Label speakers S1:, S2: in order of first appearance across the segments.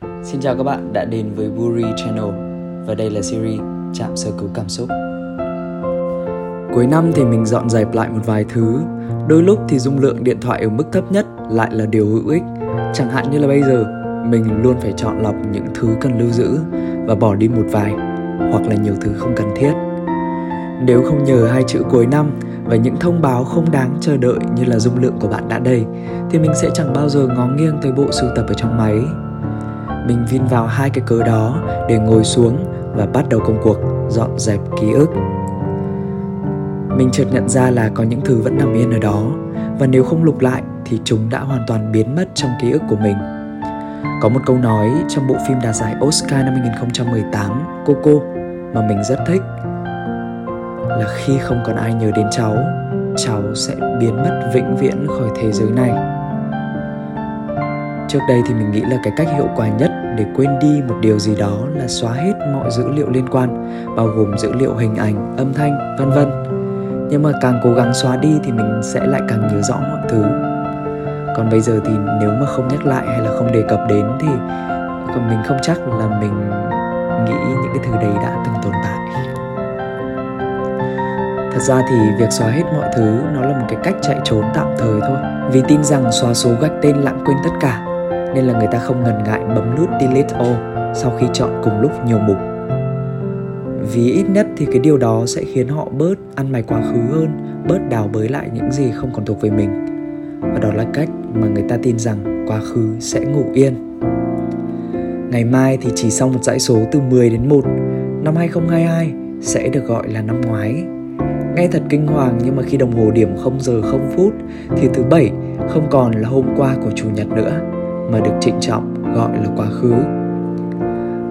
S1: Xin chào các bạn đã đến với Buri Channel và đây là series Chạm sơ cứu cảm xúc. Cuối năm thì mình dọn dẹp lại một vài thứ. Đôi lúc thì dung lượng điện thoại ở mức thấp nhất lại là điều hữu ích. Chẳng hạn như là bây giờ, mình luôn phải chọn lọc những thứ cần lưu giữ và bỏ đi một vài hoặc là nhiều thứ không cần thiết. Nếu không nhờ hai chữ cuối năm và những thông báo không đáng chờ đợi như là dung lượng của bạn đã đầy thì mình sẽ chẳng bao giờ ngó nghiêng tới bộ sưu tập ở trong máy mình vin vào hai cái cớ đó để ngồi xuống và bắt đầu công cuộc, dọn dẹp ký ức. Mình chợt nhận ra là có những thứ vẫn nằm yên ở đó, và nếu không lục lại thì chúng đã hoàn toàn biến mất trong ký ức của mình. Có một câu nói trong bộ phim đạt giải Oscar năm 2018 Coco mà mình rất thích, là khi không còn ai nhớ đến cháu cháu sẽ biến mất vĩnh viễn khỏi thế giới này trước đây thì mình nghĩ là cái cách hiệu quả nhất để quên đi một điều gì đó là xóa hết mọi dữ liệu liên quan, bao gồm dữ liệu hình ảnh, âm thanh, vân vân. Nhưng mà càng cố gắng xóa đi thì mình sẽ lại càng nhớ rõ mọi thứ. Còn bây giờ thì nếu mà không nhắc lại hay là không đề cập đến thì còn mình không chắc là mình nghĩ những cái thứ đấy đã từng tồn tại. Thật ra thì việc xóa hết mọi thứ nó là một cái cách chạy trốn tạm thời thôi. Vì tin rằng xóa số gạch tên lãng quên tất cả nên là người ta không ngần ngại bấm nút delete all sau khi chọn cùng lúc nhiều mục. Vì ít nhất thì cái điều đó sẽ khiến họ bớt ăn mày quá khứ hơn, bớt đào bới lại những gì không còn thuộc về mình. Và đó là cách mà người ta tin rằng quá khứ sẽ ngủ yên. Ngày mai thì chỉ sau một dãy số từ 10 đến 1 năm 2022 sẽ được gọi là năm ngoái. Nghe thật kinh hoàng nhưng mà khi đồng hồ điểm 0 giờ 0 phút thì thứ bảy không còn là hôm qua của chủ nhật nữa mà được trịnh trọng gọi là quá khứ.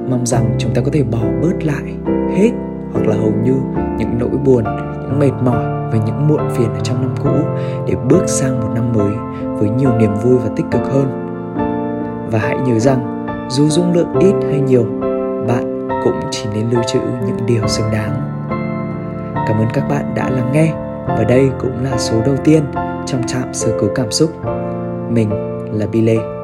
S1: Mong rằng chúng ta có thể bỏ bớt lại hết hoặc là hầu như những nỗi buồn, những mệt mỏi và những muộn phiền ở trong năm cũ để bước sang một năm mới với nhiều niềm vui và tích cực hơn. Và hãy nhớ rằng dù dung lượng ít hay nhiều, bạn cũng chỉ nên lưu trữ những điều xứng đáng Cảm ơn các bạn đã lắng nghe và đây cũng là số đầu tiên trong trạm sơ cứu cảm xúc. Mình là Bile.